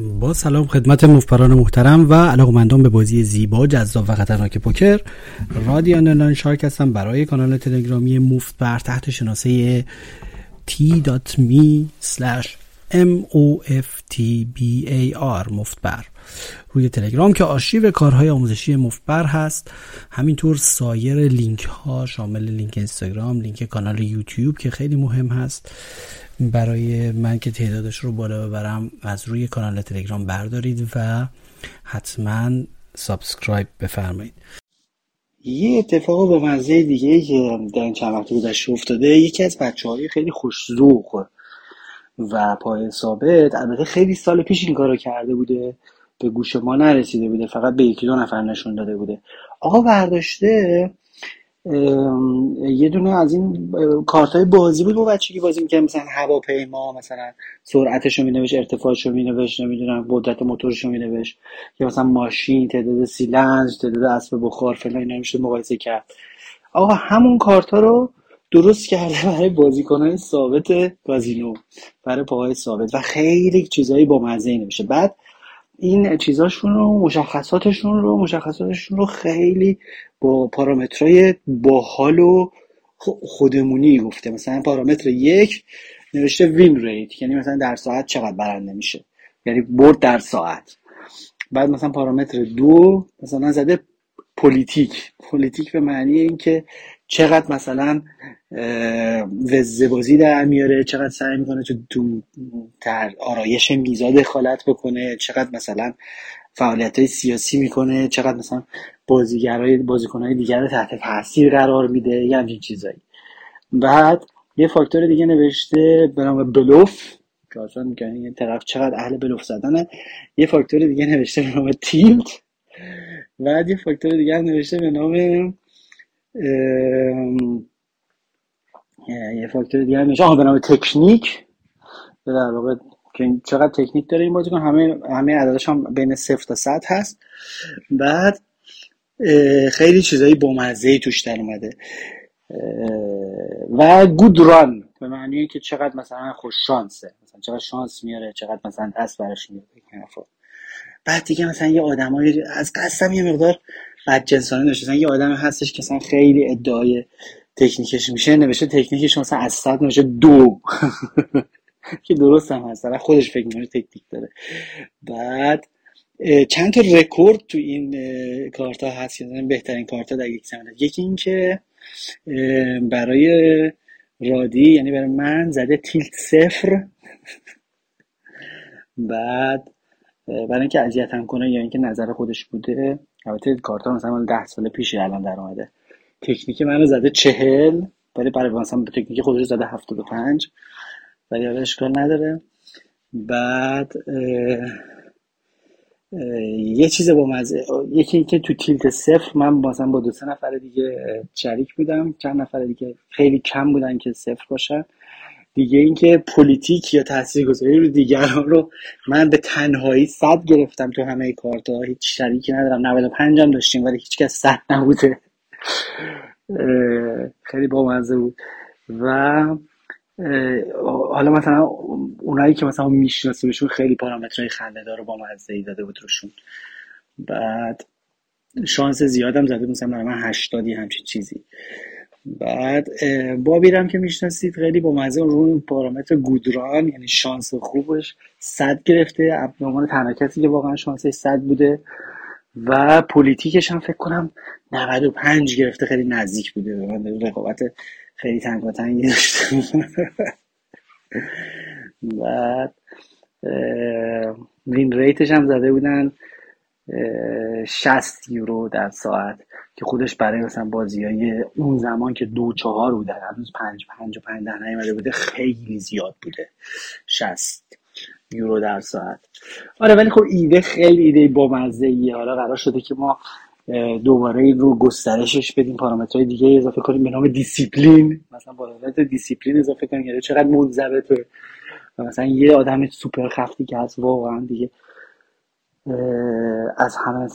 با سلام خدمت مفتبران محترم و علاقمندان به بازی زیبا جذاب و خطرناک پوکر رادی underline شارک هستم برای کانال تلگرامی مفتبر تحت شناسه t.me m-o-f-t-b-a-r مفتبر. روی تلگرام که آرشیو کارهای آموزشی مفتبر هست. همینطور سایر لینک ها شامل لینک اینستاگرام لینک کانال یوتیوب که خیلی مهم هست. برای من که تعدادش رو بالا ببرم از روی کانال تلگرام بردارید و حتما subscribe بفرمایید. یه اتفاق با مزه دیگه که در این چند وقت گذشته افتاده یکی از بچه های خیلی خوش‌ذوق و پای ثابت البته خیلی سال پیش این کارو کرده بوده به گوش ما نرسیده بوده فقط به یکی دو نفر نشون داده بوده. آقا برداشته یه دونه از این کارت های بازی بود بچه که بازی می‌کنه مثلا هواپیما مثلا سرعتش رو مینوشت ارتفاعش رو مینوشت نمی‌دونم قدرت موتورش رو مینوشت یا مثلا ماشین تعداد سیلنج تعداد اسب بخار فلان اینا مقایسه کرد. آقا همون کارت ها رو درست کرده برای بازیکنهای ثابت گازینو برای پاهای ثابت و خیلی چیزایی با مزه نمیشه. بعد این چیزاشون رو مشخصاتشون رو مشخصاتشون رو خیلی با پارامترهای باحال و خودمونی گفته. مثلا پارامتر یک نوشته win rate یعنی مثلا در ساعت چقدر برنده میشه یعنی برد در ساعت. بعد مثلا پارامتر دو مثلا زده politic politic به معنی اینکه چقدر مثلا موذی‌بازی در میاره چقدر سعی می‌کنه تو, تو در آرایش میزها دخالت بکنه چقدر مثلا فعالیت های سیاسی می‌کنه چقدر مثلا بازیگرای بازیکنهای دیگر رو تحت تاثیر قرار میده یه همچین چیزایی. بعد یه فاکتور دیگه نوشته به نام بلوف که اصلا میگن این طرف چقدر اهل بلوف زدنه. یه فاکتور دیگه نوشته به نام تیلت. بعد یه فاکتور دیگه نوشته به نام یه فاکتور دیگه نوشته آها به نام تکنیک. در واقع که چقدر تکنیک داره این بازیکن همه همه عددش هم بین صفر تا صد هست. بعد خیلی چیزایی بامزه توش در اومده. و گود ران به معنی که چقدر مثلا خوش شانسه مثلا چقدر شانس میاره چقدر مثلا دست براش میاره بعد دیگه مثلا یه آدمایی از قسم یه مقدار بد جنسانه نوشته یه آدم هستش که مثلا خیلی ادعای تکنیکش میشه نوشته تکنیکش مثلا از صد نوشته دو. که درست هم هست خودش فکر می‌کنه تکنیک داره. بعد چند تا رکورد تو این کارت ها هست یعنی بهترین کارت ها در یک زمانه یکی این که برای رادی یعنی برای من زده تیلت صفر. بعد برای اینکه اذیتم کنه یا اینکه نظر خودش بوده. البته کارت ها مثلا ده سال پیشی الان در اومده. تکنیک منو زده چهل ولی برای مثلا تکنیک خودش زده هفتاد و پنج. ولی اشکال نداره. بعد یه چیز با مزه یکی که تو tilt صفر من مثلا با دو سه نفر دیگه شریک بودم. چند نفر دیگه خیلی کم بودن که صفر باشن. دیگه اینکه politic یا تاثیرگذاری رو دیگران رو من به تنهایی صد گرفتم تو همه کارتا. هیچ شریکی ندارم. 95 هم داشتیم ولی هیچ کس صد نبوده. خیلی بامزه بود. و حالا مثلا اونایی که مثلا میشناسیمشون خیلی پارامترهای خنده داره با مزه ای داده بود روشون. بعد شانس زیادم زده مثلا من هشتادی همچین چیزی. بعد بابیرم که می‌شناسید خیلی با مزه رو پارامتر گودران یعنی شانس خوبش صد گرفته. به عنوان تنها کسی که واقعا شانسش صد بوده. و politic ش هم فکر کنم 95 گرفته. خیلی نزدیک بوده من. رقابت خیلی تنگاتنگی داشته. بعد win rate ش هم زده بودن. 60 یورو در ساعت که خودش برای مثلا بازی های اون زمان که دو چهار بوده هنوز پنج پنج و پنج در نیومده بوده خیلی زیاد بوده. 60 یورو در ساعت. آره ولی خب ایده خیلی ایده با مزه ایه حالا قرار شده که ما دوباره این رو گسترشش بدیم پارامترهای دیگه اضافه کنیم به نام دیسیپلین. مثلا پارامتر دیسیپلین اضافه کنیم یعنی چقدر منضبطه. مثلا یه آدم سوپر خفتی که هست واقعا دیگه از همه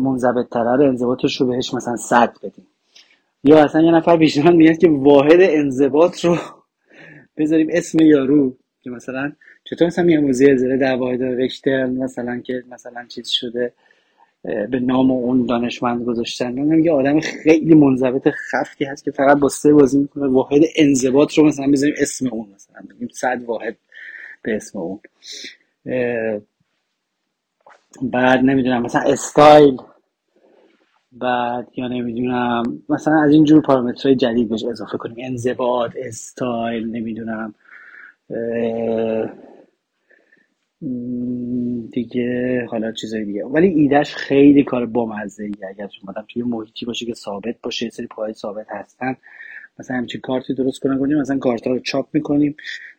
منضبط تره انضباطش رو بهش مثلا صد بدیم. یا اصلا یه نفر پیشنهاد میاد که واحد انضباط رو بذاریم اسم یارو. که مثلا چطور مثلا یه موزه زره در واحد رشته مثلا که مثلا چیز شده به نام اون دانشمند گذاشتن. من یه آدم خیلی منضبط خفتی هست که فقط با سه بازی می‌کنه. واحد انضباط رو مثلا بزنیم اسم اون مثلا بگیم صد واحد به اسم اون. بعد نمی‌دونم مثلا استایل بعد یا نمی‌دونم مثلا از اینجور پارامترهای جدید بهش اضافه کنیم. انضباط استایل نمی‌دونم دیگه حالا چیزای دیگه. ولی ایدهش خیلی کار بامزه ای اگر اومدم توی محیطی باشه که ثابت باشه سری پای ثابت هستن. مثلا همچین کارتی درست کنن کنیم مثلا کارت رو چاپ می‌کنیم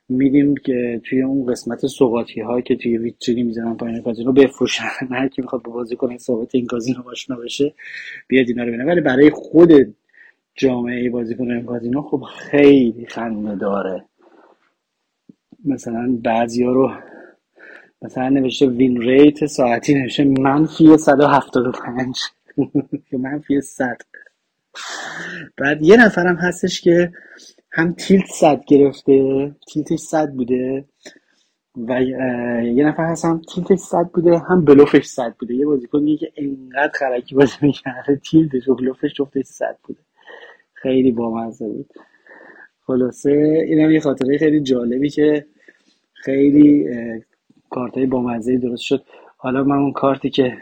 میدیم که توی اون قسمت سوقاتی ها که توی ویترینی می‌زنن پایین کازینو بفروشن. هر کی می‌خواد به بازی کنه ثابت این کازینو آشنا بشه بیاد اینا رو ببینه. ولی برای خود جامعه بازیکن این کازینو خب خیلی خنده داره. مثلا بعضی ها رو مثلا نوشته وین ریت ساعتی نوشته منفی 175 منفی 100 بعد یه نفرم هستش که هم تیلت صد گرفته تیلتش صد بوده و یه نفر هست هم تیلتش صد بوده هم بلوفش صد بوده. یه بازیکنی که انقدر خرکی بازی می‌کرده تیلتش و بلوفش جفتش صد بوده. خیلی بامزه بود. خلاصه این هم یه خاطره خیلی جالبی که خیلی کارت های بامزه درست شد. حالا من اون کارتی که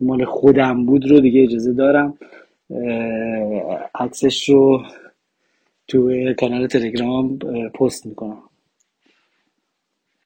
مال خودم بود رو دیگه اجازه دارم. عکسش رو تو کانال تلگرام پست می‌کنم.